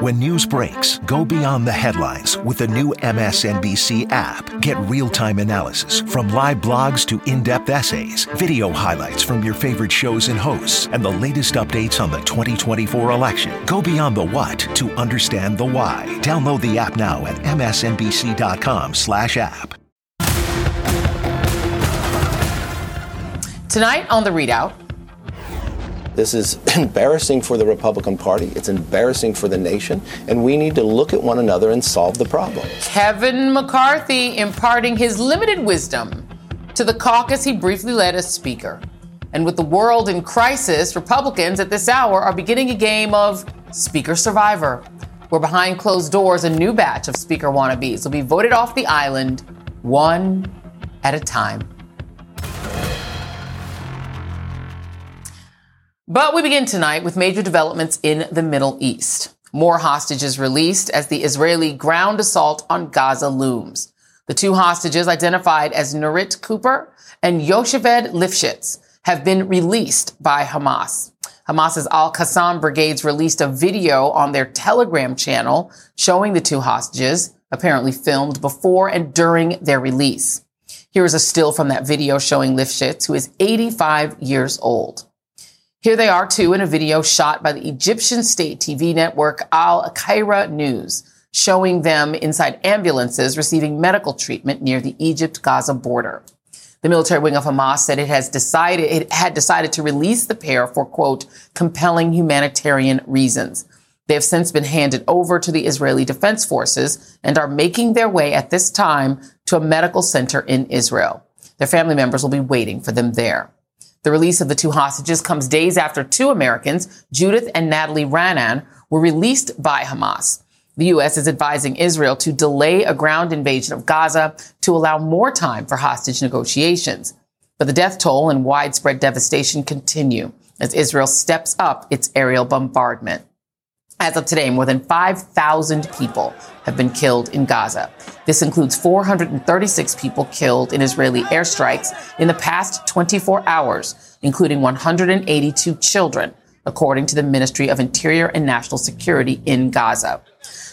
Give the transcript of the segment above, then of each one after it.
When news breaks, go beyond the headlines with the new MSNBC app. Get real time analysis from live blogs to in depth essays, video highlights from your favorite shows and hosts, and the latest updates on the 2024 election. Go beyond the what to understand the why. Download the app now at msnbc.com/slash app. Tonight on the ReidOut. This is embarrassing for the Republican Party. It's embarrassing for the nation. And we need to look at one another and solve the problem. Kevin McCarthy imparting his limited wisdom to the caucus he briefly led as Speaker. And with the world in crisis, Republicans at this hour are beginning a game of Speaker Survivor, where behind closed doors, a new batch of Speaker wannabes will be voted off the island one at a time. But we begin tonight with major developments in the Middle East. More hostages released as the Israeli ground assault on Gaza looms. The two hostages, identified as Nurit Cooper and Yocheved Lifshitz, have been released by Hamas. Hamas's Al Qassam brigades released a video on their Telegram channel showing the two hostages, apparently filmed before and during their release. Here is a still from that video showing Lifshitz, who is 85 years old. Here they are too in a video shot by the Egyptian state TV network Al Qahira News, showing them inside ambulances receiving medical treatment near the Egypt-Gaza border. The military wing of Hamas said it has decided, it had decided to release the pair for quote, compelling humanitarian reasons. They have since been handed over to the Israeli Defense Forces and are making their way at this time to a medical center in Israel. Their family members will be waiting for them there. The release of the two hostages comes days after two Americans, Judith and Natalie Raanan, were released by Hamas. The U.S. is advising Israel to delay a ground invasion of Gaza to allow more time for hostage negotiations. But the death toll and widespread devastation continue as Israel steps up its aerial bombardment. As of today, more than 5,000 people have been killed in Gaza. This includes 436 people killed in Israeli airstrikes in the past 24 hours, including 182 children, according to the Ministry of Interior and National Security in Gaza.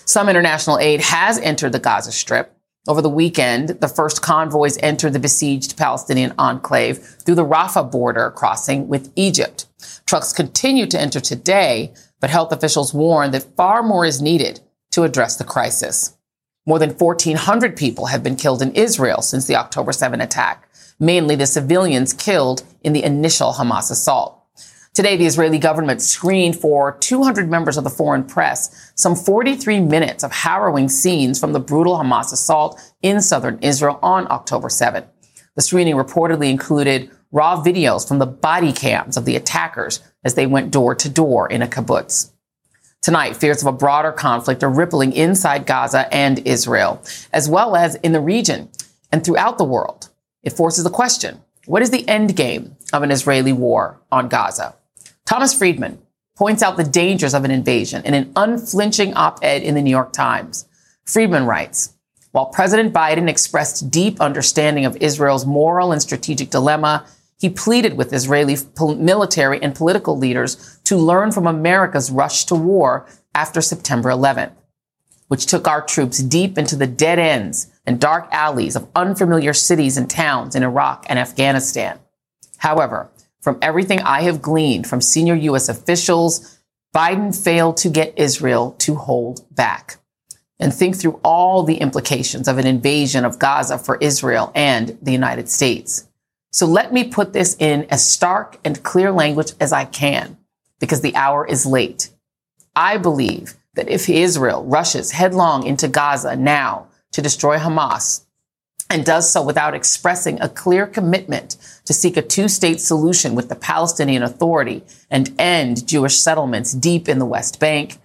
Some international aid has entered the Gaza Strip. Over the weekend, the first convoys entered the besieged Palestinian enclave through the Rafah border crossing with Egypt. Trucks continue to enter today, but health officials warn that far more is needed to address the crisis. More than 1,400 people have been killed in Israel since the October 7 attack, mainly the civilians killed in the initial Hamas assault. Today, the Israeli government screened for 200 members of the foreign press some 43 minutes of harrowing scenes from the brutal Hamas assault in southern Israel on October 7. The screening reportedly included raw videos from the body cams of the attackers as they went door to door in a kibbutz. Tonight, fears of a broader conflict are rippling inside Gaza and Israel, as well as in the region and throughout the world. It forces the question, what is the end game of an Israeli war on Gaza? Thomas Friedman points out the dangers of an invasion in an unflinching op-ed in the New York Times. Friedman writes, while President Biden expressed deep understanding of Israel's moral and strategic dilemma, he pleaded with Israeli military and political leaders to learn from America's rush to war after September 11th, which took our troops deep into the dead ends and dark alleys of unfamiliar cities and towns in Iraq and Afghanistan. However, from everything I have gleaned from senior U.S. officials, Biden failed to get Israel to hold back and think through all the implications of an invasion of Gaza for Israel and the United States. So let me put this in as stark and clear language as I can because the hour is late. I believe that if Israel rushes headlong into Gaza now to destroy Hamas and does so without expressing a clear commitment to seek a two-state solution with the Palestinian Authority and end Jewish settlements deep in the West Bank,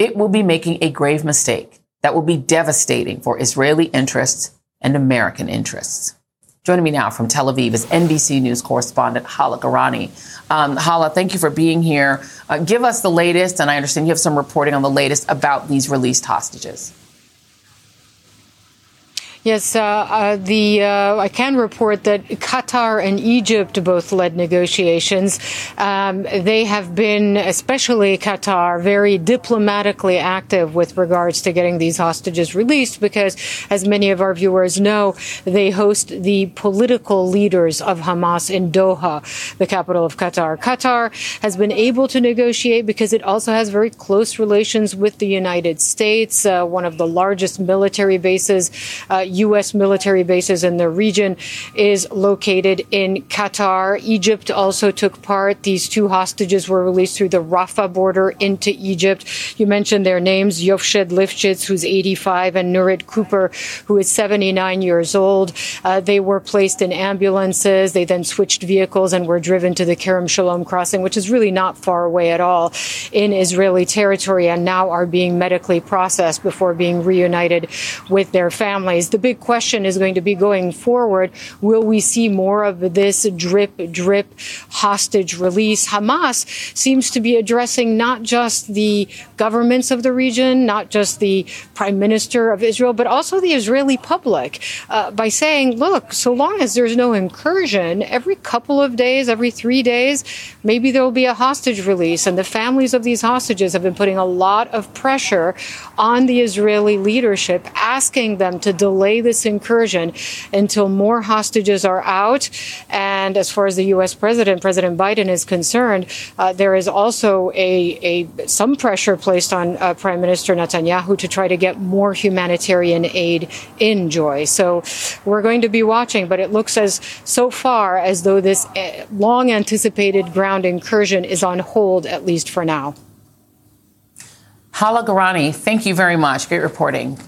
it will be making a grave mistake that will be devastating for Israeli interests and American interests. Joining me now from Tel Aviv is NBC News correspondent Hala Gorani. Um, Hala, thank you for being here. Uh, give us the latest, and I understand you have some reporting on the latest about these released hostages. Yes, uh, uh, the uh, I can report that Qatar and Egypt both led negotiations. Um, they have been, especially Qatar, very diplomatically active with regards to getting these hostages released because, as many of our viewers know, they host the political leaders of Hamas in Doha, the capital of Qatar. Qatar has been able to negotiate because it also has very close relations with the United States, uh, one of the largest military bases. U.S. military bases in the region is located in Qatar. Egypt also took part. These two hostages were released through the Rafah border into Egypt. You mentioned their names, Yocheved Lifshitz, who's 85, and Nurit Cooper, who is 79 years old. Uh, they were placed in ambulances. They then switched vehicles and were driven to the Kerem Shalom crossing, which is really not far away at all in Israeli territory, and now are being medically processed before being reunited with their families. The big question is going to be going forward. Will we see more of this drip, drip hostage release? Hamas seems to be addressing not just the governments of the region, not just the prime minister of Israel, but also the Israeli public uh, by saying, look, so long as there's no incursion, every couple of days, every three days, maybe there will be a hostage release. And the families of these hostages have been putting a lot of pressure on the Israeli leadership, asking them to delay delay this incursion until more hostages are out. And as far as the U.S. president, President Biden, is concerned, uh, there is also a, a, some pressure placed on uh, Prime Minister Netanyahu to try to get more humanitarian aid in Joy. So we're going to be watching, but it looks as so far as though this uh, long anticipated ground incursion is on hold, at least for now. Hala Gorani, thank you very much. Great reporting.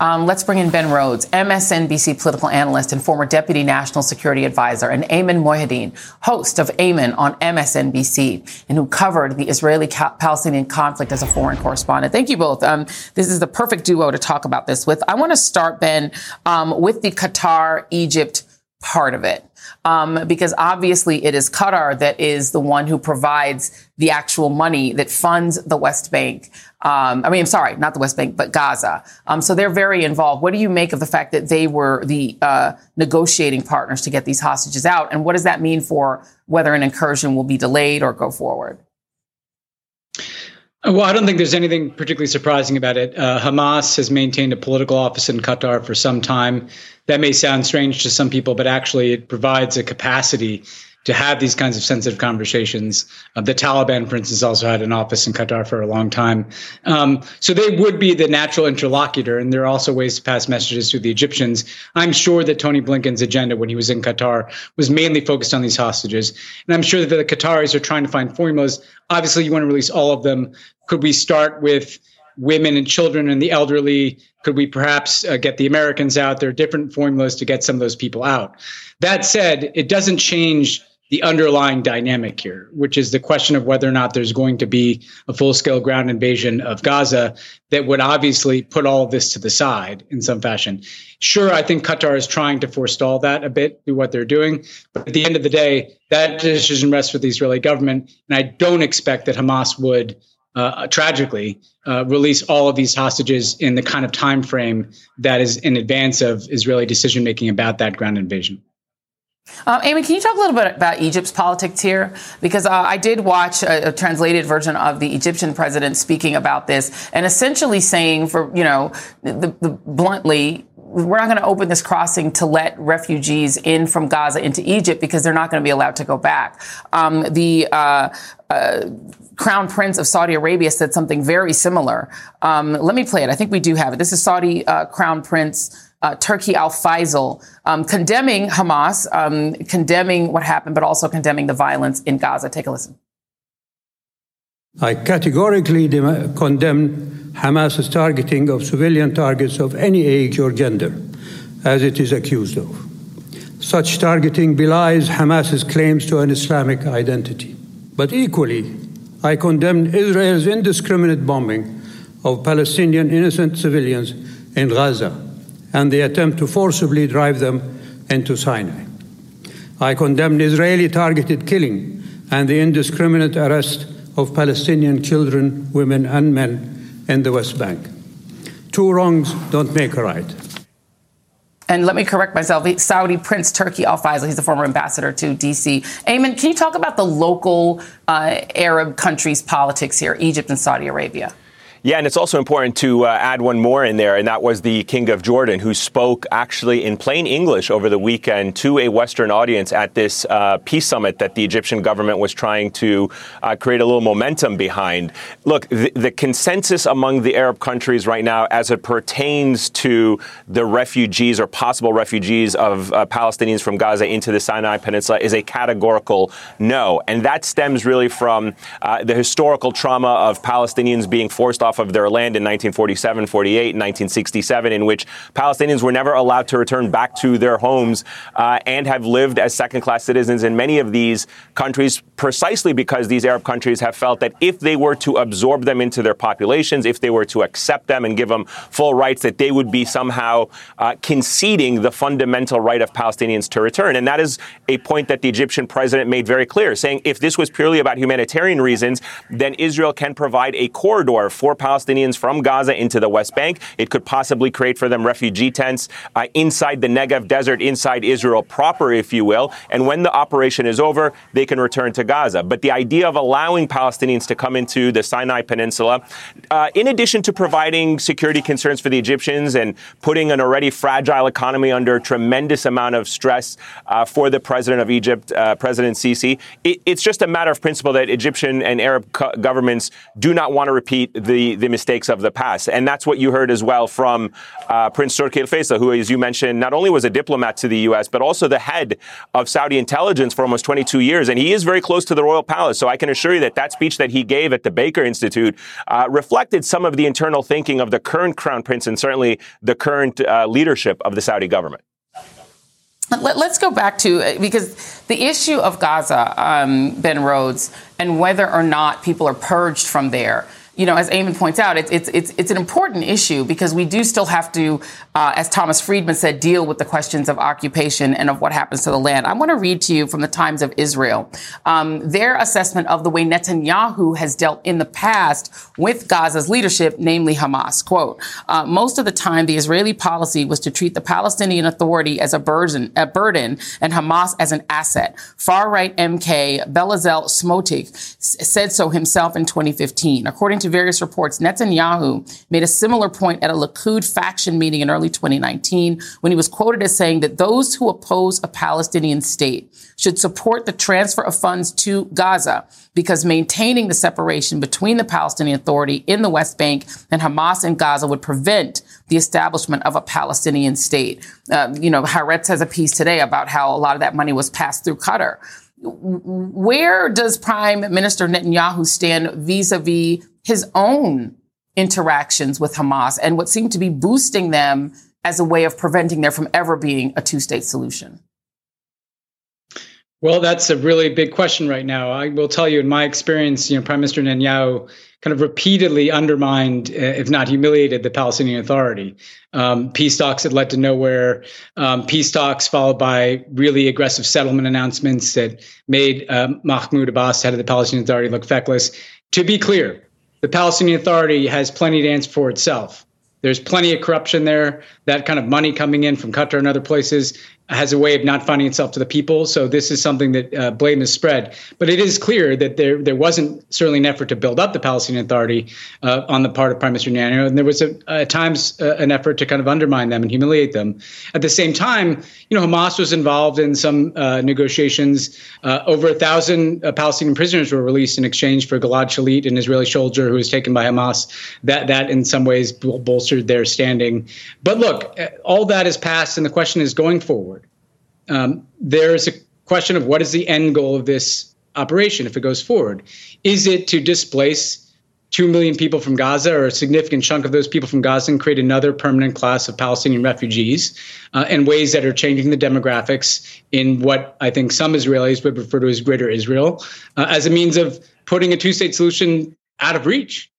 Um, let's bring in Ben Rhodes, MSNBC political analyst and former deputy national security advisor, and Ayman Mohyeldin, host of Ayman on MSNBC, and who covered the Israeli-Palestinian conflict as a foreign correspondent. Thank you both. Um, this is the perfect duo to talk about this with. I want to start, Ben, um, with the Qatar-Egypt part of it. Um, because obviously it is Qatar that is the one who provides the actual money that funds the West Bank. Um, I mean, I'm sorry, not the West Bank, but Gaza. Um, so they're very involved. What do you make of the fact that they were the uh, negotiating partners to get these hostages out? And what does that mean for whether an incursion will be delayed or go forward? Well, I don't think there's anything particularly surprising about it. Uh, Hamas has maintained a political office in Qatar for some time. That may sound strange to some people, but actually it provides a capacity to have these kinds of sensitive conversations. Uh, the Taliban, for instance, also had an office in Qatar for a long time. Um, so they would be the natural interlocutor, and there are also ways to pass messages to the Egyptians. I'm sure that Tony Blinken's agenda when he was in Qatar was mainly focused on these hostages. And I'm sure that the Qataris are trying to find formulas. Obviously, you want to release all of them. Could we start with women and children and the elderly? Could we perhaps uh, get the Americans out? There are different formulas to get some of those people out. That said, it doesn't change the underlying dynamic here, which is the question of whether or not there's going to be a full scale ground invasion of Gaza that would obviously put all this to the side in some fashion. Sure, I think Qatar is trying to forestall that a bit through what they're doing. But at the end of the day, that decision rests with the Israeli government. And I don't expect that Hamas would uh, tragically uh, release all of these hostages in the kind of time frame that is in advance of Israeli decision making about that ground invasion. Um, Ayman, can you talk a little bit about Egypt's politics here? Because uh, I did watch a, a, translated version of the Egyptian president speaking about this and essentially saying, for you know, the, the bluntly, we're not going to open this crossing to let refugees in from Gaza into Egypt because they're not going to be allowed to go back. Um, the uh, uh, Crown Prince of Saudi Arabia said something very similar. Um, let me play it. I think we do have it. This is Saudi uh, Crown Prince uh, Turki Al Faisal, um, condemning Hamas, um, condemning what happened, but also condemning the violence in Gaza. Take a listen. I categorically de- condemn Hamas's targeting of civilian targets of any age or gender, as it is accused of. Such targeting belies Hamas's claims to an Islamic identity. But equally, I condemn Israel's indiscriminate bombing of Palestinian innocent civilians in Gaza and the attempt to forcibly drive them into Sinai. I condemn Israeli targeted killing and the indiscriminate arrest of Palestinian children, women, and men in the West Bank. Two wrongs don't make a right. and let me correct myself, Saudi Prince Turki Al Faisal. He's the former ambassador to D.C. Ayman, can you talk about the local uh, Arab countries' politics here, Egypt and Saudi Arabia? Yeah, and it's also important to uh, add one more in there, and that was the King of Jordan, who spoke actually in plain English over the weekend to a Western audience at this uh, peace summit that the Egyptian government was trying to uh, create a little momentum behind. Look, the, the, consensus among the Arab countries right now, as it pertains to the refugees or possible refugees of uh, Palestinians from Gaza into the Sinai Peninsula, is a categorical no. And that stems really from uh, the historical trauma of Palestinians being forced off of their land in 1947, 48, 1967, in which Palestinians were never allowed to return back to their homes uh, and have lived as second class citizens in many of these countries precisely because these Arab countries have felt that if they were to absorb them into their populations, if they were to accept them and give them full rights, that they would be somehow uh, conceding the fundamental right of Palestinians to return. And that is a point that the Egyptian president made very clear, saying if this was purely about humanitarian reasons, then Israel can provide a corridor for Palestinians from Gaza into the West Bank. It could possibly create for them refugee tents uh, inside the Negev desert, inside Israel proper, if you will. And when the operation is over, they can return to Gaza. But the idea of allowing Palestinians to come into the Sinai Peninsula, uh, in addition to providing security concerns for the Egyptians and putting an already fragile economy under tremendous amount of stress uh, for the president of Egypt, uh, President Sisi, it, it's just a matter of principle that Egyptian and Arab co- governments do not want to repeat the the, mistakes of the past. And that's what you heard as well from uh, Prince Al Faisal, who, as you mentioned, not only was a diplomat to the U.S., but also the head of Saudi intelligence for almost 22 years. And he is very close to the royal palace. So I can assure you that that speech that he gave at the Baker Institute uh, reflected some of the internal thinking of the current crown prince and certainly the current uh, leadership of the Saudi government. Let, us go back to uh, because the issue of Gaza, um, Ben Rhodes, and whether or not people are purged from there you know, as Ayman points out, it's, it's, it's, it's an important issue because we do still have to, uh, as Thomas Friedman said, deal with the questions of occupation and of what happens to the land. I want to read to you from the Times of Israel um, their assessment of the way Netanyahu has dealt in the past with Gaza's leadership, namely Hamas. Quote, uh, most of the time, the Israeli policy was to treat the Palestinian Authority as a burden, a burden and Hamas as an asset. Far-right MK Bezalel Smotrich said so himself in 2015. According to to various reports, Netanyahu made a similar point at a Likud faction meeting in early 2019 when he was quoted as saying that those who oppose a Palestinian state should support the transfer of funds to Gaza because maintaining the separation between the Palestinian Authority in the West Bank and Hamas in Gaza would prevent the establishment of a Palestinian state. Uh, you know, Haaretz has a piece today about how a lot of that money was passed through Qatar where does Prime Minister Netanyahu stand vis-a-vis his own interactions with Hamas and what seemed to be boosting them as a way of preventing there from ever being a two-state solution? Well, that's a really big question right now. I will tell you, in my experience, you know, Prime Minister Netanyahu kind of repeatedly undermined, uh, if not humiliated, the Palestinian Authority. Um, peace talks had led to nowhere. Um, peace talks followed by really aggressive settlement announcements that made uh, Mahmoud Abbas, head of the Palestinian Authority, look feckless. To be clear, the Palestinian Authority has plenty to answer for itself. There's plenty of corruption there. That kind of money coming in from Qatar and other places has a way of not finding itself to the people. So this is something that uh, blame is spread. But it is clear that there there wasn't certainly an effort to build up the Palestinian Authority uh, on the part of Prime Minister Netanyahu, and there was a, at times uh, an effort to kind of undermine them and humiliate them. At the same time, you know, Hamas was involved in some uh, negotiations. Uh, over a thousand uh, Palestinian prisoners were released in exchange for Gilad Shalit, an Israeli soldier who was taken by Hamas. That that in some ways bolstered their standing. But look, all that is past, and the question is going forward um, there's a question of what is the end goal of this operation if it goes forward? Is it to displace 2 million people from Gaza or a significant chunk of those people from Gaza and create another permanent class of Palestinian refugees uh, in ways that are changing the demographics in what I think some Israelis would refer to as greater Israel uh, as a means of putting a two state solution out of reach?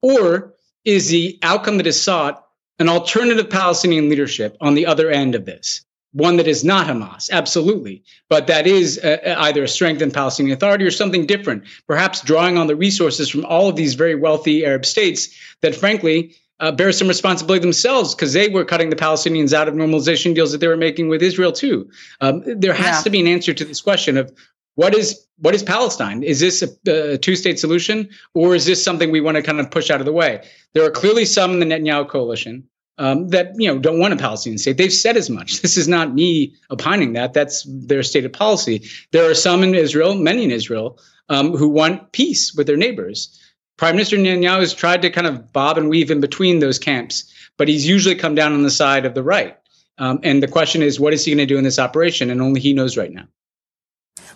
Or is the outcome that is sought an alternative Palestinian leadership on the other end of this? One that is not Hamas, absolutely, but that is uh, uh, either a strengthened Palestinian Authority or something different, perhaps drawing on the resources from all of these very wealthy Arab states that, frankly, uh, bear some responsibility themselves because they were cutting the Palestinians out of normalization deals that they were making with Israel too. Um, there has yeah. to be an answer to this question of what is what is Palestine? Is this a, a two-state solution, or is this something we want to kind of push out of the way? There are clearly some in the Netanyahu coalition um, that you know don't want a Palestinian state. They've said as much. This is not me opining that. That's their stated policy. There are some in Israel, many in Israel, um, who want peace with their neighbors. Prime Minister Netanyahu has tried to kind of bob and weave in between those camps, but he's usually come down on the side of the right. Um, and the question is, what is he going to do in this operation? And only he knows right now.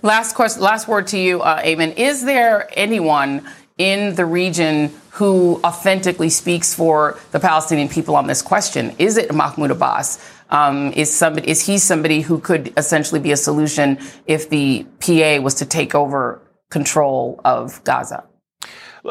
Last question, last word to you, uh. Is there anyone in the region who authentically speaks for the Palestinian people on this question? Is it Mahmoud Abbas? Um, is somebody is he somebody who could essentially be a solution if the PA was to take over control of Gaza?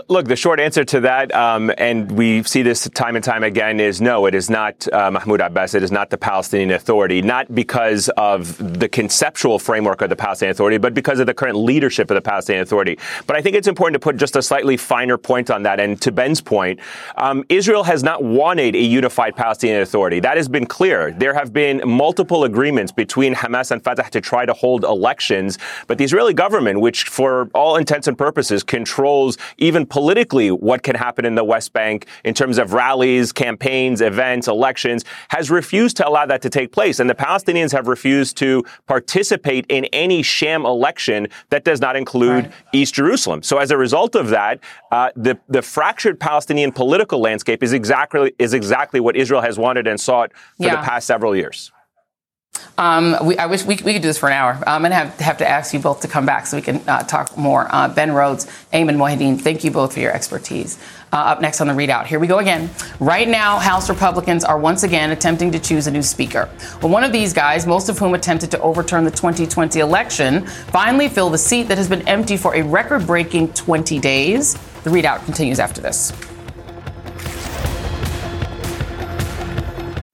Look, the short answer to that, um, and we see this time and time again, is no, it is not uh, Mahmoud Abbas. It is not the Palestinian Authority, not because of the conceptual framework of the Palestinian Authority, but because of the current leadership of the Palestinian Authority. But I think it's important to put just a slightly finer point on that. And to Ben's point, um, Israel has not wanted a unified Palestinian Authority. That has been clear. There have been multiple agreements between Hamas and Fatah to try to hold elections, but the Israeli government, which for all intents and purposes controls even politically what can happen in the West Bank in terms of rallies, campaigns, events, elections, has refused to allow that to take place. And the Palestinians have refused to participate in any sham election that does not include right. East Jerusalem. So as a result of that, uh, the, the fractured Palestinian political landscape is exactly, is exactly what Israel has wanted and sought for yeah. the past several years. Um, we, I wish we, we, could do this for an hour. I'm going to have, have to ask you both to come back so we can uh, talk more. Uh, ben Rhodes, Ayman Mohyeldin, thank you both for your expertise. Uh, up next on the ReidOut, Here we go again. Right now, House Republicans are once again attempting to choose a new speaker. Well, one of these guys, most of whom attempted to overturn the 2020 election, finally filled the seat that has been empty for a record breaking 20 days. The ReidOut continues after this.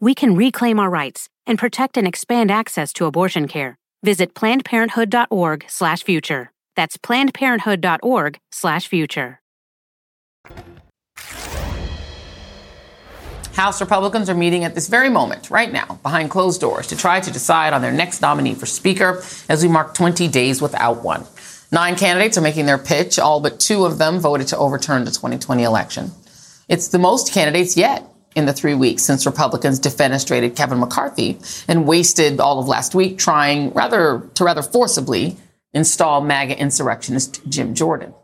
we can reclaim our rights and protect and expand access to abortion care. Visit plannedparenthood.org/future. That's plannedparenthood.org/future. House Republicans are meeting at this very moment, right now, behind closed doors, to try to decide on their next nominee for Speaker as we mark 20 days without one. Nine candidates are making their pitch. All but two of them voted to overturn the 2020 election. It's the most candidates yet in the three weeks since Republicans defenestrated Kevin McCarthy and wasted all of last week trying rather to rather forcibly install MAGA insurrectionist Jim Jordan.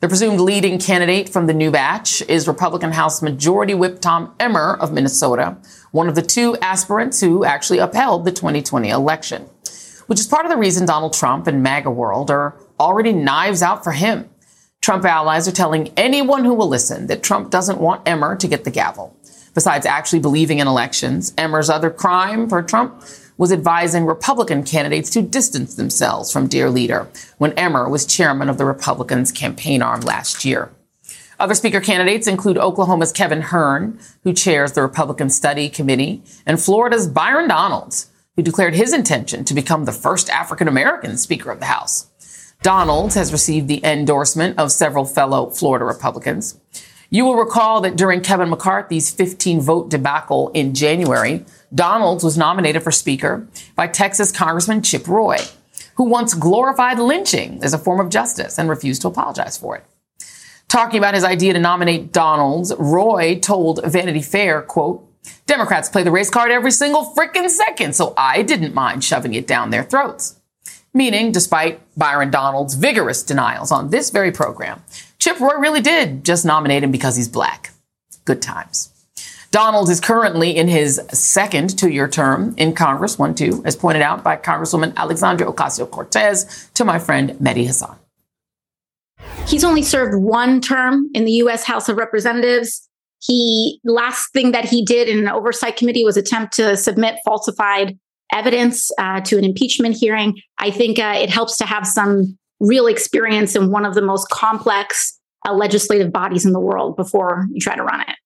The presumed leading candidate from the new batch is Republican House Majority Whip Tom Emmer of Minnesota, one of the two aspirants who actually upheld the 2020 election, which is part of the reason Donald Trump and MAGA world are already knives out for him. Trump allies are telling anyone who will listen that Trump doesn't want Emmer to get the gavel. Besides actually believing in elections, Emmer's other crime for Trump was advising Republican candidates to distance themselves from dear leader when Emmer was chairman of the Republicans' campaign arm last year. Other speaker candidates include Oklahoma's Kevin Hern, who chairs the Republican Study Committee, and Florida's Byron Donalds, who declared his intention to become the first African American Speaker of the House. Donalds has received the endorsement of several fellow Florida Republicans. You will recall that during Kevin McCarthy's 15 vote debacle in January, Donalds was nominated for Speaker by Texas Congressman Chip Roy, who once glorified lynching as a form of justice and refused to apologize for it. Talking about his idea to nominate Donalds, Roy told Vanity Fair, quote, Democrats play the race card every single frickin' second, so I didn't mind shoving it down their throats. Meaning, despite Byron Donalds' vigorous denials on this very program, Chip Roy really did just nominate him because he's black. Good times. Donald is currently in his second two year term in Congress, one, two, as pointed out by Congresswoman Alexandria Ocasio Cortez to my friend Mehdi Hasan. He's only served one term in the U.S. House of Representatives. He last thing that he did in an oversight committee was attempt to submit falsified evidence uh, to an impeachment hearing. I think uh, it helps to have some real experience in one of the most complex uh, legislative bodies in the world before you try to run it.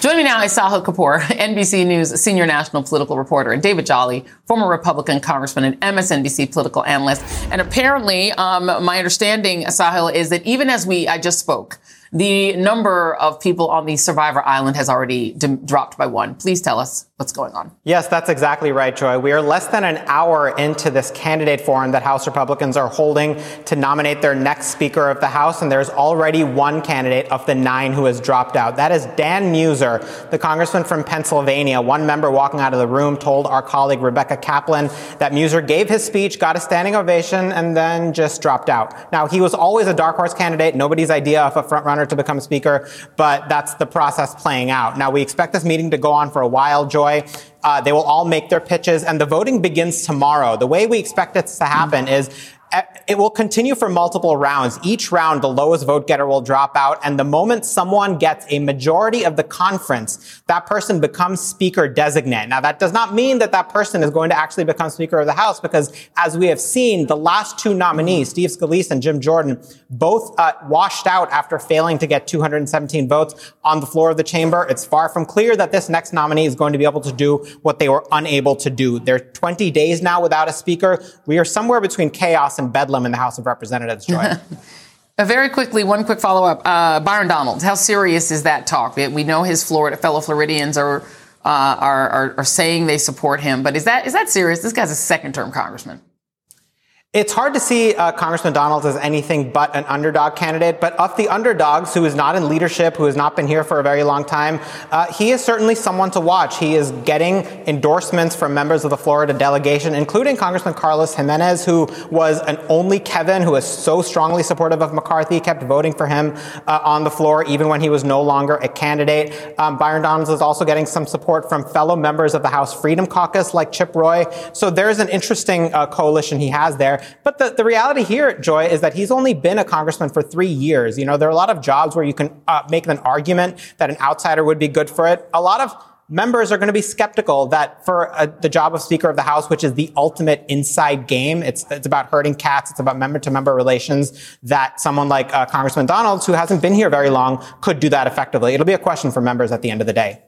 Joining me now is Sahil Kapoor, NBC News senior national political reporter, and David Jolly, former Republican congressman and MSNBC political analyst. And apparently, um, my understanding, Sahil, is that even as we I just spoke, the number of people on the survivor island has already d- dropped by one. Please tell us what's going on. Yes, that's exactly right, Joy. We are less than an hour into this candidate forum that House Republicans are holding to nominate their next Speaker of the House, and there's already one candidate of the nine who has dropped out. That is Dan Meuser, the congressman from Pennsylvania. One member walking out of the room told our colleague Rebecca Kaplan that Meuser gave his speech, got a standing ovation, and then just dropped out. Now, he was always a dark horse candidate, nobody's idea of a frontrunner to become speaker, but that's the process playing out. Now, we expect this meeting to go on for a while, Joy. Uh, they will all make their pitches, and the voting begins tomorrow. The way we expect it to happen is it will continue for multiple rounds. Each round, the lowest vote getter will drop out. And the moment someone gets a majority of the conference, that person becomes speaker designate. Now, that does not mean that that person is going to actually become speaker of the house because as we have seen, the last two nominees, Steve Scalise and Jim Jordan, both uh, washed out after failing to get 217 votes on the floor of the chamber. It's far from clear that this next nominee is going to be able to do what they were unable to do. They're 20 days now without a speaker. We are somewhere between chaos bedlam in the House of Representatives, Joy. Uh, very quickly, one quick follow up. Uh, Byron Donalds, how serious is that talk? We know his Florida fellow Floridians are, uh, are, are, are saying they support him, but is that is that serious? This guy's a second term congressman. It's hard to see uh, Congressman Donalds as anything but an underdog candidate, but of the underdogs who is not in leadership, who has not been here for a very long time, uh, he is certainly someone to watch. He is getting endorsements from members of the Florida delegation, including Congressman Carlos Gimenez, who was an only Kevin, who was so strongly supportive of McCarthy, kept voting for him uh, on the floor, even when he was no longer a candidate. Um, Byron Donalds is also getting some support from fellow members of the House Freedom Caucus, like Chip Roy. So there's an interesting uh, coalition he has there. But the, the reality here, at Joy, is that he's only been a congressman for three years. You know, there are a lot of jobs where you can uh, make an argument that an outsider would be good for it. A lot of members are going to be skeptical that for uh, the job of Speaker of the House, which is the ultimate inside game, it's, it's about herding cats, it's about member to member relations, that someone like uh, Congressman Donalds, who hasn't been here very long, could do that effectively. It'll be a question for members at the end of the day.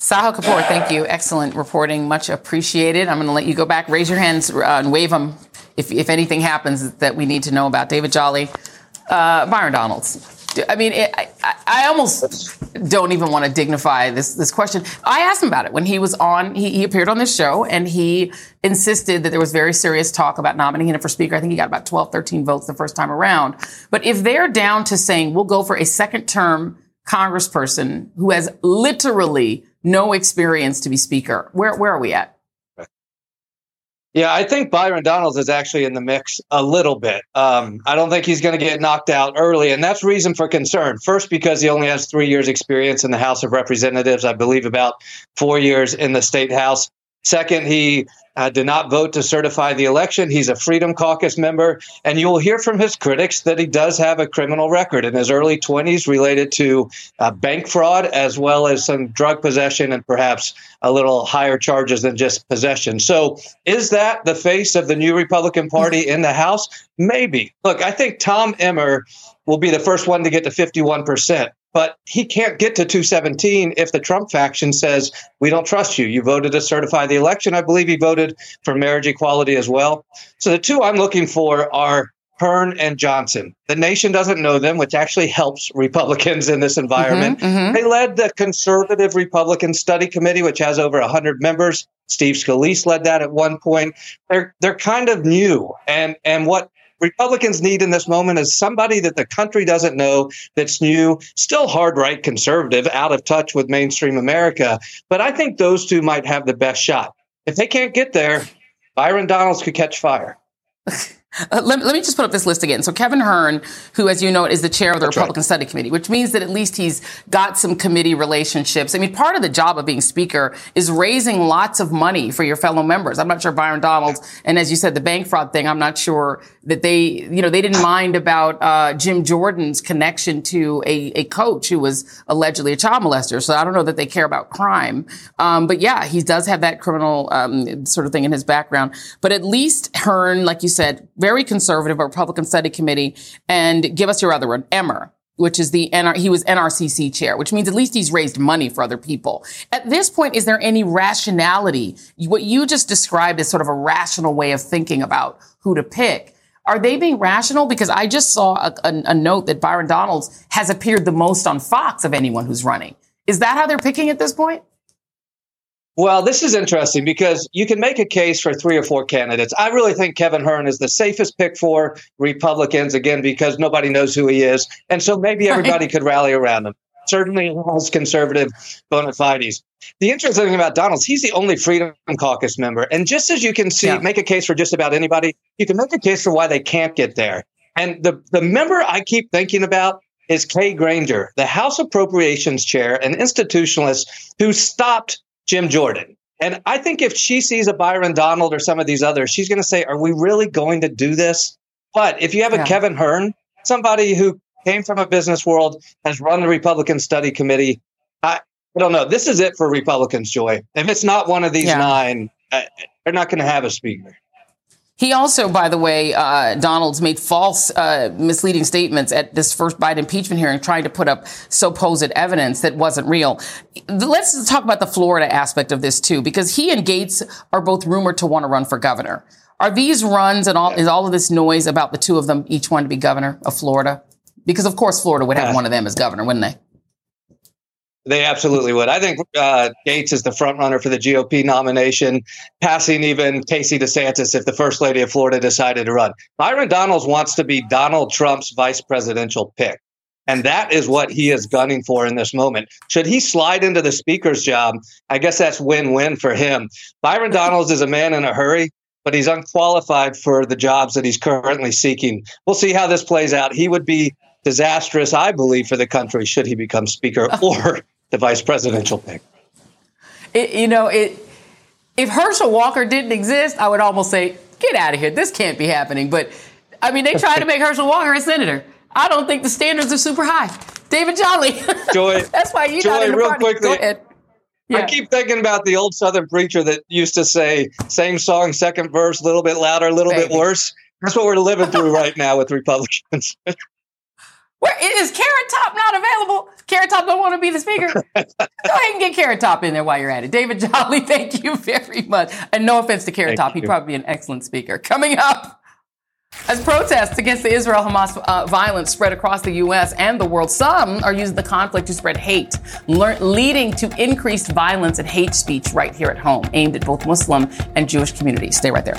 Sahil Kapoor, thank you. Excellent reporting. Much appreciated. I'm going to let you go back. Raise your hands uh, and wave them if, if anything happens that we need to know about. David Jolly, uh, Byron Donalds. I mean, it, I, I, almost don't even want to dignify this this question. I asked him about it when he was on. He, he, appeared on this show and he insisted that there was very serious talk about nominating him for speaker. I think he got about 12, 13 votes the first time around. But if they're down to saying we'll go for a second term congressperson who has literally no experience to be speaker, where where are we at? Yeah, I think Byron Donalds is actually in the mix a little bit. Um, I don't think he's going to get knocked out early, and that's reason for concern. First, because he only has three years' experience in the House of Representatives, I believe about four years in the state house. Second, he uh, did not vote to certify the election. He's a Freedom Caucus member, and you will hear from his critics that he does have a criminal record in his early 20s related to uh, bank fraud as well as some drug possession and perhaps a little higher charges than just possession. So, is that the face of the new Republican Party in the House? Maybe. Look, I think Tom Emmer will be the first one to get to 51% but he can't get to 217 if the Trump faction says, we don't trust you. You voted to certify the election. I believe he voted for marriage equality as well. So the two I'm looking for are Hern and Johnson. The nation doesn't know them, which actually helps Republicans in this environment. Mm-hmm, mm-hmm. They led the conservative Republican Study Committee, which has over 100 members. Steve Scalise led that at one point. They're they're kind of new, and and what Republicans need in this moment is somebody that the country doesn't know that's new, still hard right conservative, out of touch with mainstream America. But I think those two might have the best shot. If they can't get there, Byron Donalds could catch fire. Uh, let, let, me just put up this list again. So Kevin Hern, who, as you know, is the chair of the That's Republican right. Study Committee, which means that at least he's got some committee relationships. I mean, part of the job of being speaker is raising lots of money for your fellow members. I'm not sure Byron Donalds, and as you said, the bank fraud thing, I'm not sure that they, you know, they didn't mind about uh, Jim Jordan's connection to a, a coach who was allegedly a child molester. So I don't know that they care about crime. Um, but yeah, he does have that criminal um, sort of thing in his background. But at least Hern, like you said, very conservative, a Republican study committee, and give us your other one, Emmer which is the NR, he was NRCC chair, which means at least he's raised money for other people. At this point, is there any rationality? What you just described as sort of a rational way of thinking about who to pick. Are they being rational? Because I just saw a, a, a note that Byron Donalds has appeared the most on Fox of anyone who's running. Is that how they're picking at this point? Well, this is interesting because you can make a case for three or four candidates. I really think Kevin Hern is the safest pick for Republicans, again, because nobody knows who he is. And so maybe everybody right. could rally around him. Certainly has conservative bona fides. The interesting thing about Donalds, he's the only Freedom Caucus member. And just as you can see, yeah. make a case for just about anybody, you can make a case for why they can't get there. And the, the member I keep thinking about is Kay Granger, the House Appropriations Chair, an institutionalist who stopped Jim Jordan. And I think if she sees a Byron Donald or some of these others, she's going to say, Are we really going to do this? But if you have a yeah. Kevin Hern, somebody who came from a business world, has run the Republican Study Committee, I, I don't know. This is it for Republicans, Joy. If it's not one of these yeah. nine, uh, they're not going to have a speaker. He also, by the way, uh, Donald's made false, uh, misleading statements at this first Biden impeachment hearing, trying to put up supposed evidence that wasn't real. Let's talk about the Florida aspect of this too, because he and Gaetz are both rumored to want to run for governor. Are these runs and all is all of this noise about the two of them each one to be governor of Florida? Because of course Florida would have one of them as governor, wouldn't they? They absolutely would. I think uh, Gaetz is the front runner for the GOP nomination, passing even Casey DeSantis if the first lady of Florida decided to run. Byron Donalds wants to be Donald Trump's vice presidential pick. And that is what he is gunning for in this moment. Should he slide into the speaker's job, I guess that's win win for him. Byron Donalds is a man in a hurry, but he's unqualified for the jobs that he's currently seeking. We'll see how this plays out. He would be disastrous, I believe, for the country should he become speaker or the vice presidential pick. It, you know, it. If Herschel Walker didn't exist, I would almost say, "Get out of here! This can't be happening." But I mean, they tried to make Herschel Walker a senator. I don't think the standards are super high. David Jolly. Joy. That's why you the real party. quickly. Yeah. I keep thinking about the old Southern preacher that used to say, same song, second verse, a little bit louder, a little Baby. bit worse. That's what we're living through right now with Republicans. Where is Carrot Top not available? Carrot Top don't want to be the speaker. Go ahead and get Carrot Top in there while you're at it. David Jolly, thank you very much. And no offense to Carrot thank Top, you. he'd probably be an excellent speaker. Coming up, as protests against the Israel Hamas uh, violence spread across the U.S. and the world, some are using the conflict to spread hate, le- leading to increased violence and hate speech right here at home, aimed at both Muslim and Jewish communities. Stay right there.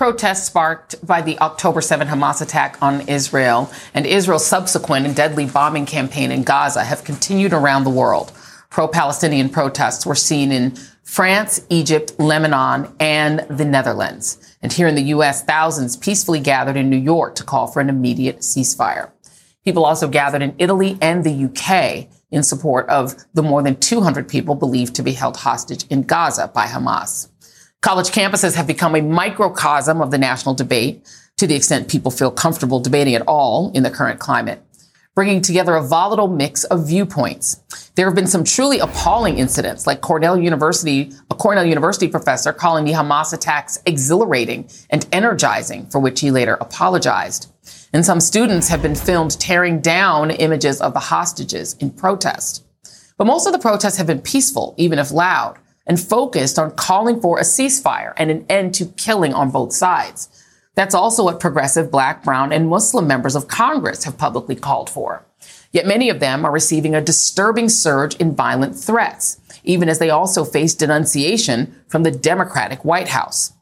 Protests sparked by the October 7 Hamas attack on Israel and Israel's subsequent and deadly bombing campaign in Gaza have continued around the world. Pro-Palestinian protests were seen in France, Egypt, Lebanon, and the Netherlands. And here in the U.S., thousands peacefully gathered in New York to call for an immediate ceasefire. People also gathered in Italy and the UK in support of the more than 200 people believed to be held hostage in Gaza by Hamas. College campuses have become a microcosm of the national debate to the extent people feel comfortable debating at all in the current climate, bringing together a volatile mix of viewpoints. There have been some truly appalling incidents, like Cornell University, a Cornell University professor calling the Hamas attacks exhilarating and energizing, for which he later apologized. And some students have been filmed tearing down images of the hostages in protest. But most of the protests have been peaceful, even if loud, and focused on calling for a ceasefire and an end to killing on both sides. That's also what progressive black, brown, and Muslim members of Congress have publicly called for. Yet many of them are receiving a disturbing surge in violent threats, even as they also face denunciation from the Democratic White House.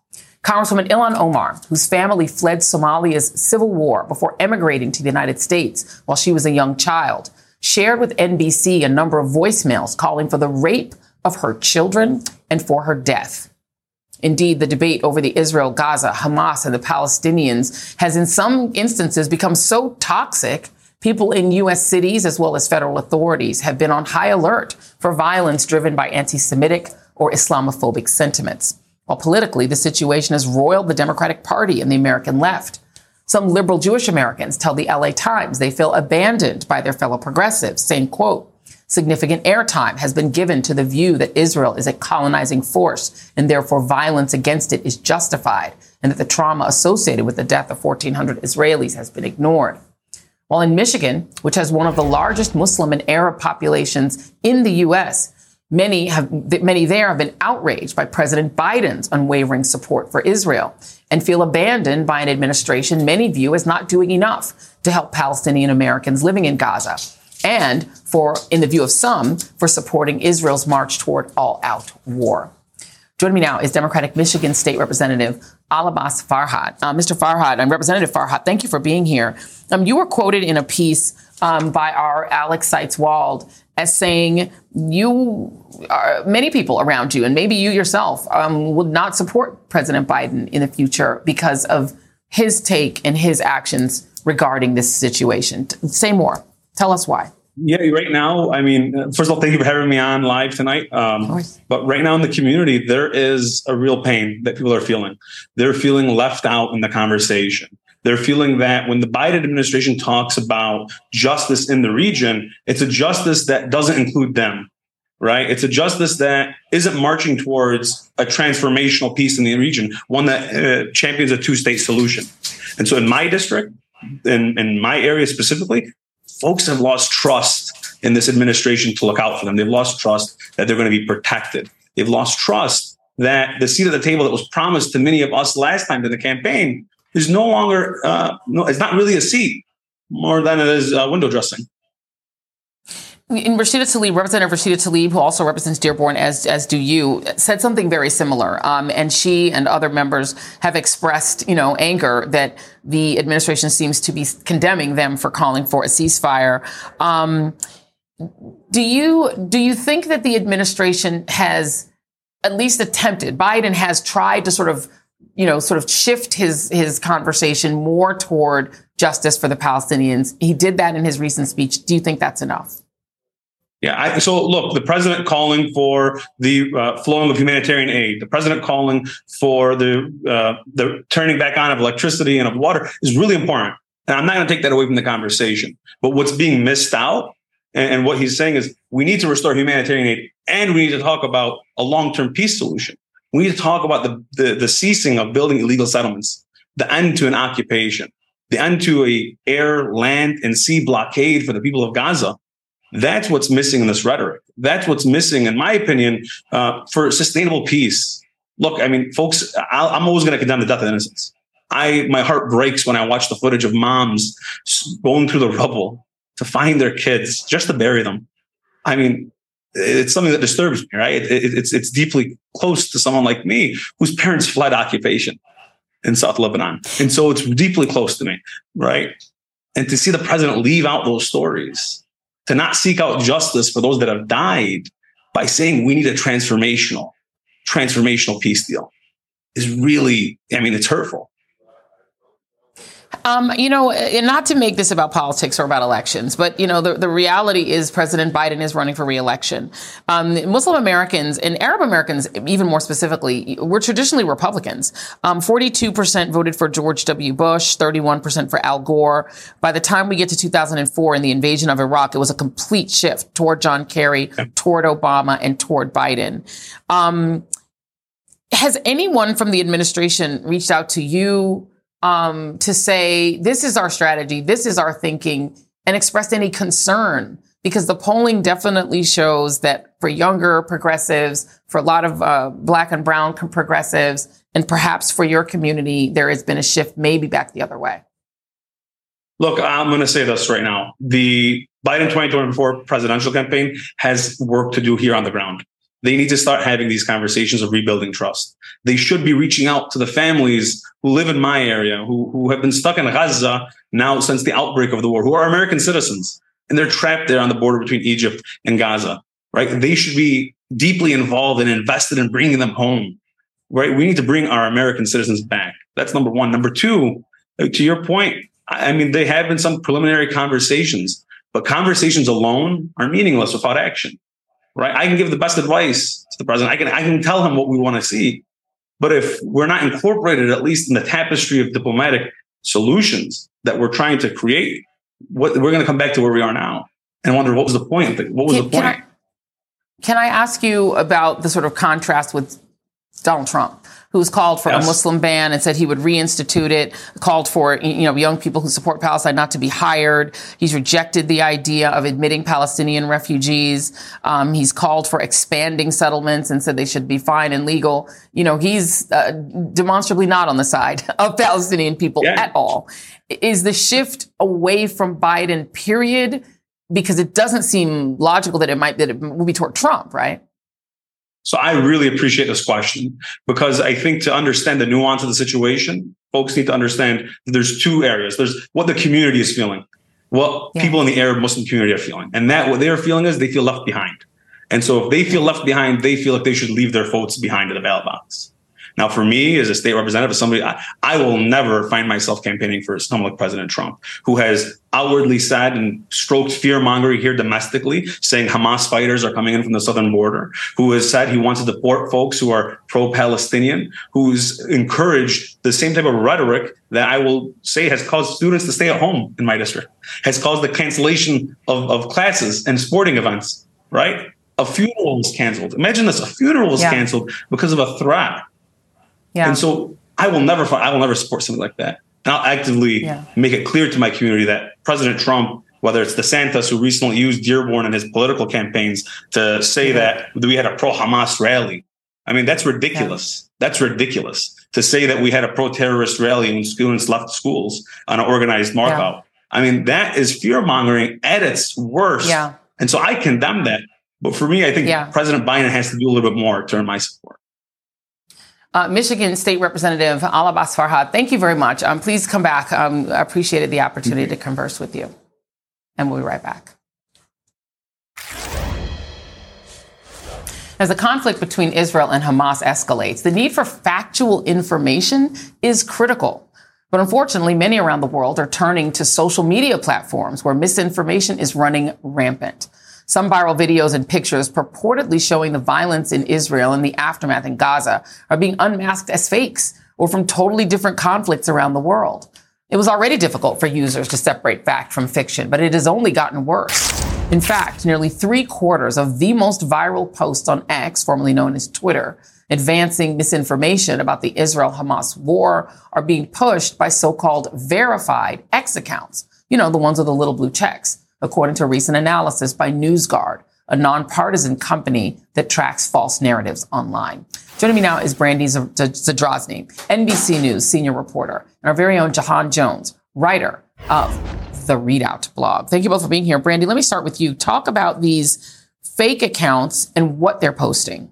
Congresswoman Ilhan Omar, whose family fled Somalia's civil war before emigrating to the United States while she was a young child, shared with NBC a number of voicemails calling for the rape of her children and for her death. Indeed, the debate over the Israel, Gaza, Hamas, and the Palestinians has in some instances become so toxic, people in U.S. cities as well as federal authorities have been on high alert for violence driven by anti-Semitic or Islamophobic sentiments. While politically, the situation has roiled the Democratic Party and the American left. Some liberal Jewish Americans tell the LA Times they feel abandoned by their fellow progressives, saying, quote, significant airtime has been given to the view that Israel is a colonizing force and therefore violence against it is justified and that the trauma associated with the death of 1,400 Israelis has been ignored. While in Michigan, which has one of the largest Muslim and Arab populations in the U.S., Many have, many there have been outraged by President Biden's unwavering support for Israel and feel abandoned by an administration many view as not doing enough to help Palestinian Americans living in Gaza and for, in the view of some, for supporting Israel's march toward all out war. Joining me now is Democratic Michigan State Representative Alabas Farhat. Uh, Mr. Farhat, I'm Representative Farhat. Thank you for being here. Um, you were quoted in a piece um, by our Alex Seitz Wald as saying you, many people around you, and maybe you yourself, um, would not support President Biden in the future because of his take and his actions regarding this situation. Say more. Tell us why. Yeah, right now, I mean, first of all, thank you for having me on live tonight. Um, but right now in the community, there is a real pain that people are feeling. They're feeling left out in the conversation. They're feeling that when the Biden administration talks about justice in the region, it's a justice that doesn't include them, right? It's a justice that isn't marching towards a transformational peace in the region, one that uh, champions a two state solution. And so in my district, in, in my area specifically, folks have lost trust in this administration to look out for them. They've lost trust that they're going to be protected. They've lost trust that the seat at the table that was promised to many of us last time to the campaign is no longer uh, no, it's not really a seat more than it is uh, window dressing. In Rashida Tlaib, Representative Rashida Tlaib, who also represents Dearborn, as as do you, said something very similar. Um, and she and other members have expressed, you know, anger that the administration seems to be condemning them for calling for a ceasefire. Um, do you do you think that the administration has at least attempted? Biden has tried to sort of you know, sort of shift his his conversation more toward justice for the Palestinians. He did that in his recent speech. Do you think that's enough? Yeah. I, so look, the president calling for the uh, flowing of humanitarian aid, the president calling for the uh, the turning back on of electricity and of water is really important. And I'm not going to take that away from the conversation. But what's being missed out, and, and what he's saying is, we need to restore humanitarian aid, and we need to talk about a long term peace solution. We need to talk about the, the, the ceasing of building illegal settlements, the end to an occupation, the end to a air, land, and sea blockade for the people of Gaza. That's what's missing in this rhetoric. That's what's missing, in my opinion, uh, for sustainable peace. Look, I mean, folks, i am always going to condemn the death of innocents. I my heart breaks when I watch the footage of moms going through the rubble to find their kids just to bury them. I mean, it's something that disturbs me, right? It, it, it's it's deeply close to someone like me whose parents fled occupation in South Lebanon, and so it's deeply close to me, right? And to see the president leave out those stories, to not seek out justice for those that have died by saying we need a transformational, transformational peace deal, is really, I mean, it's hurtful. Um, you know, not to make this about politics or about elections, but you know, the, the reality is President Biden is running for reelection. Um, Muslim Americans and Arab Americans, even more specifically, were traditionally Republicans. Um, 42% voted for George W. Bush, 31% for Al Gore. By the time we get to 2004 and the invasion of Iraq, it was a complete shift toward John Kerry, toward Obama, and toward Biden. Um, has anyone from the administration reached out to you? Um, to say, this is our strategy, this is our thinking, and express any concern because the polling definitely shows that for younger progressives, for a lot of uh, black and brown progressives, and perhaps for your community, there has been a shift maybe back the other way. Look, I'm going to say this right now. The Biden 2024 presidential campaign has work to do here on the ground. They need to start having these conversations of rebuilding trust. They should be reaching out to the families who live in my area, who, who have been stuck in Gaza now since the outbreak of the war, who are American citizens, and they're trapped there on the border between Egypt and Gaza, right? They should be deeply involved and invested in bringing them home, right? We need to bring our American citizens back. That's number one. Number two, to your point, I mean, there have been some preliminary conversations, but conversations alone are meaningless without action right? I can give the best advice to the president. I can I can tell him what we want to see. But if we're not incorporated at least in the tapestry of diplomatic solutions that we're trying to create, what we're going to come back to where we are now and wonder what was the point? What was can, the point? Can I, can I ask you about the sort of contrast with Donald Trump? Who's called for yes. a Muslim ban and said he would reinstitute it, called for, you know, young people who support Palestine not to be hired. He's rejected the idea of admitting Palestinian refugees. Um, he's called for expanding settlements and said they should be fine and legal. You know, he's uh, demonstrably not on the side of Palestinian people yeah. at all. Is the shift away from Biden, period? Because it doesn't seem logical that it might, that it will be toward Trump, right? So I really appreciate this question because I think to understand the nuance of the situation, folks need to understand that there's two areas. There's what the community is feeling, what yeah. people in the Arab Muslim community are feeling. And that what they're feeling is they feel left behind. And so if they feel left behind, they feel like they should leave their votes behind in the ballot box. Now, for me as a state representative, as somebody, I, I will never find myself campaigning for someone like President Trump, who has outwardly said and stroked fear mongering here domestically, saying Hamas fighters are coming in from the southern border, who has said he wants to deport folks who are pro Palestinian, who's encouraged the same type of rhetoric that I will say has caused students to stay at home in my district, has caused the cancellation of, of classes and sporting events, right? A funeral was canceled. Imagine this a funeral was yeah. canceled because of a threat. Yeah. And so I will never I will never support something like that. And I'll actively yeah. make it clear to my community that President Trump, whether it's DeSantis who recently used Dearborn in his political campaigns to say yeah. that we had a pro Hamas rally. I mean, that's ridiculous. Yeah. That's ridiculous to say that we had a pro terrorist rally when students left schools on an organized markout. I mean, that is fear mongering at its worst. Yeah. And so I condemn that. But for me, I think President Biden has to do a little bit more to earn my support. Uh, Michigan State Representative Alabas Farhat, thank you very much. Um, please come back. Um, I appreciated the opportunity to converse with you. And we'll be right back. As the conflict between Israel and Hamas escalates, the need for factual information is critical. But unfortunately, many around the world are turning to social media platforms where misinformation is running rampant. Some viral videos and pictures purportedly showing the violence in Israel and the aftermath in Gaza are being unmasked as fakes or from totally different conflicts around the world. It was already difficult for users to separate fact from fiction, but it has only gotten worse. In fact, nearly three quarters of the most viral posts on X, formerly known as Twitter, advancing misinformation about the Israel Hamas war are being pushed by so-called verified X accounts. You know, the ones with the little blue checks according to a recent analysis by NewsGuard, a nonpartisan company that tracks false narratives online. Joining me now is Brandy Zadrozny, NBC News senior reporter, and our very own Jahan Jones, writer of the ReidOut blog. Thank you both for being here. Brandy, let me start with you. Talk about these fake accounts and what they're posting.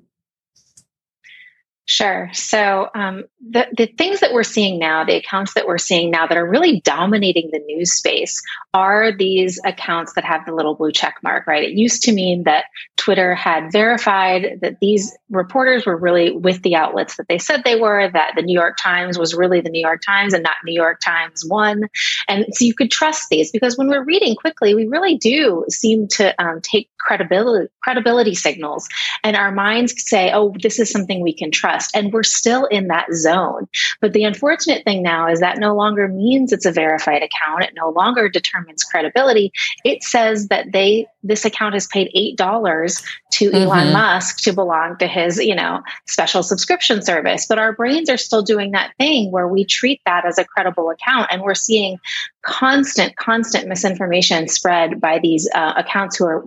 Sure. So um, the the things that we're seeing now, the accounts that we're seeing now that are really dominating the news space, are these accounts that have the little blue check mark. Right. It used to mean that Twitter had verified that these reporters were really with the outlets that they said they were. That the New York Times was really the New York Times and not New York Times One, and so you could trust these because when we're reading quickly, we really do seem to um, take credibility credibility signals, and our minds say, "Oh, this is something we can trust." And we're still in that zone. But the unfortunate thing now is that no longer means it's a verified account. It no longer determines credibility. It says that they this account has paid eight dollars to mm-hmm. Elon Musk to belong to his, you know, special subscription service. But our brains are still doing that thing where we treat that as a credible account, and we're seeing constant, constant misinformation spread by these uh, accounts who are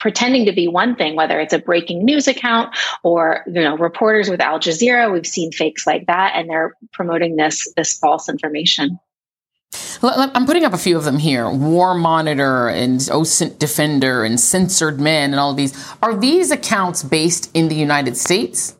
pretending to be one thing, whether it's a breaking news account or you know reporters with Al Jazeera. We've seen fakes like that, and they're promoting this this false information. I'm putting up a few of them here: War Monitor and OSINT Defender and Censored Men, and all of these. Are these accounts based in the United States?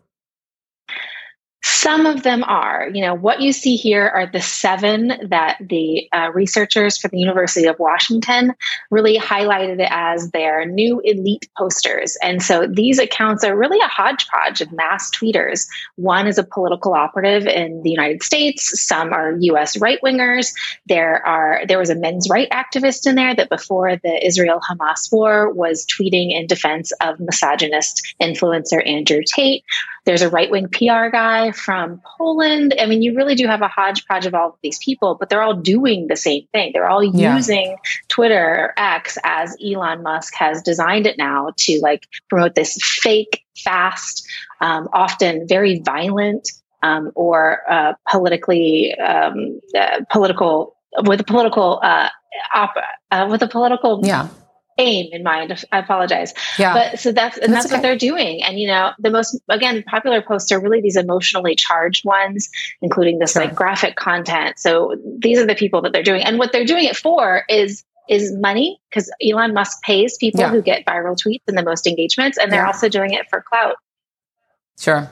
Some of them are. You know, what you see here are the seven that the uh, researchers from the University of Washington really highlighted as their new elite posters. And so these accounts are really a hodgepodge of mass tweeters. One is a political operative in the United States. Some are U.S. right wingers. There are there was a men's right activist in there that before the Israel Hamas war was tweeting in defense of misogynist influencer Andrew Tate. There's a right wing PR guy from Poland. I mean, you really do have a hodgepodge of all of these people, but they're all doing the same thing. They're all yeah. using Twitter or X as Elon Musk has designed it now to like promote this fake, fast, um, often very violent um, or uh, politically um, uh, political with a political uh, op- uh, with a political yeah aim in mind. I apologize. Yeah. But so that's and that's, that's okay. what they're doing. And you know, the most again popular posts are really these emotionally charged ones, including this sure. like graphic content. So these are the people that they're doing, and what they're doing it for is is money because Elon Musk pays people yeah. who get viral tweets and the most engagements, and they're yeah. also doing it for clout. Sure.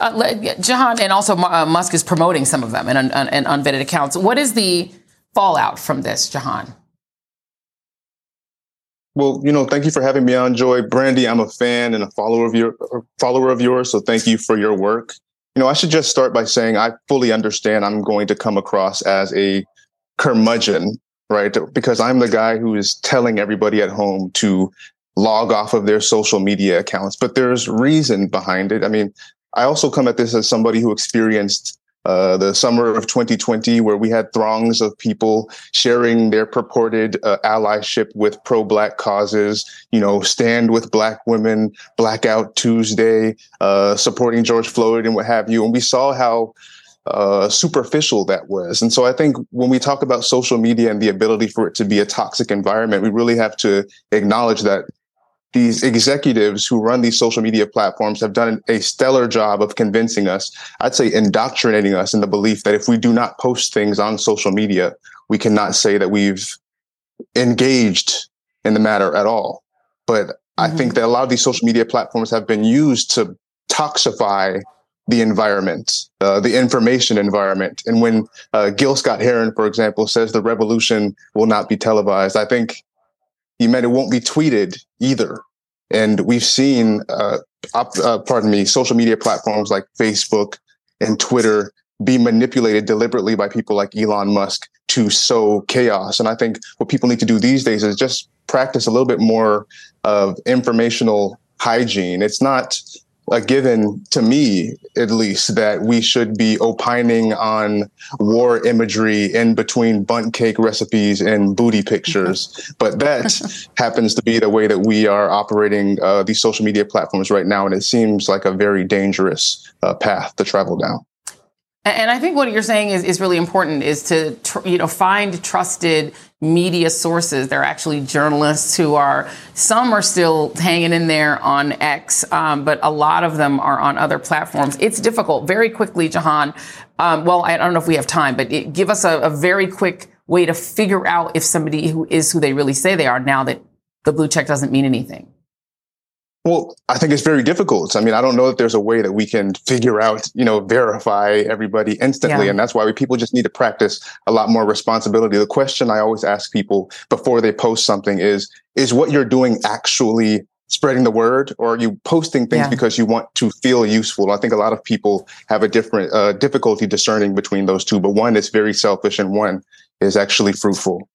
Uh, Jahan, and also uh, Musk is promoting some of them and, un- and unvetted accounts. What is the fallout from this, Jahan? Well, you know, thank you for having me on, Joy. Brandy, I'm a fan and a follower of your follower of yours, so thank you for your work. You know, I should just start by saying I fully understand I'm going to come across as a curmudgeon, right? Because I'm the guy who is telling everybody at home to log off of their social media accounts, but there's reason behind it. I mean, I also come at this as somebody who experienced uh, the summer of 2020, where we had throngs of people sharing their purported uh, allyship with pro-black causes. You know, stand with black women, Blackout Tuesday, uh, supporting George Floyd, and what have you. And we saw how uh, superficial that was. And so I think when we talk about social media and the ability for it to be a toxic environment, we really have to acknowledge that these executives who run these social media platforms have done a stellar job of convincing us, I'd say indoctrinating us in the belief that if we do not post things on social media, we cannot say that we've engaged in the matter at all. But mm-hmm. I think that a lot of these social media platforms have been used to toxify the environment, uh, the information environment. And when uh, Gil Scott Heron, for example, says the revolution will not be televised, I think he meant it won't be tweeted either. And we've seen, uh, op, uh, pardon me, social media platforms like Facebook and Twitter be manipulated deliberately by people like Elon Musk to sow chaos. And I think what people need to do these days is just practice a little bit more of informational hygiene. It's not a given to me, at least, that we should be opining on war imagery in between bundt cake recipes and booty pictures. but that happens to be the way that we are operating uh, these social media platforms right now. And it seems like a very dangerous uh, path to travel down. And I think what you're saying is, is really important is to, tr- you know, find trusted media sources. There are actually journalists who are, some are still hanging in there on X, um, but a lot of them are on other platforms. It's difficult. Very quickly, Jahan, um, well, I don't know if we have time, but it, give us a, a very quick way to figure out if somebody who is who they really say they are now that the blue check doesn't mean anything. Well, I think it's very difficult. I mean, I don't know that there's a way that we can figure out, you know, verify everybody instantly. Yeah. And that's why we, people just need to practice a lot more responsibility. The question I always ask people before they post something is, is what you're doing actually spreading the word or are you posting things yeah. because you want to feel useful? I think a lot of people have a different uh, difficulty discerning between those two, but one is very selfish and one is actually fruitful.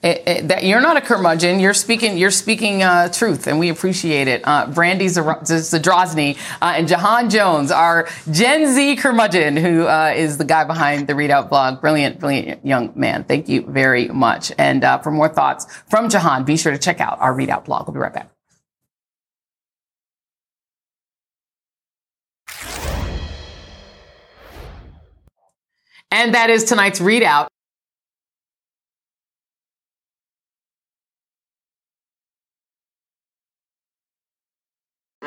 It, it, that you're not a curmudgeon. You're speaking. You're speaking uh, truth, and we appreciate it. Uh, Brandy Zadrozny uh, and Jahan Jones, our Gen Z curmudgeon, who uh, is the guy behind the ReidOut blog. Brilliant, brilliant young man. Thank you very much. And uh, for more thoughts from Jahan, be sure to check out our ReidOut blog. We'll be right back. And that is tonight's ReidOut.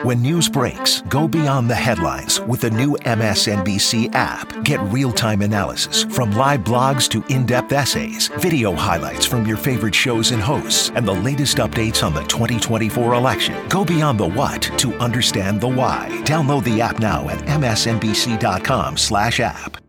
When news breaks, go beyond the headlines with the new MSNBC app. Get real time analysis from live blogs to in depth essays, video highlights from your favorite shows and hosts, and the latest updates on the 2024 election. Go beyond the what to understand the why. Download the app now at msnbc.com/slash app.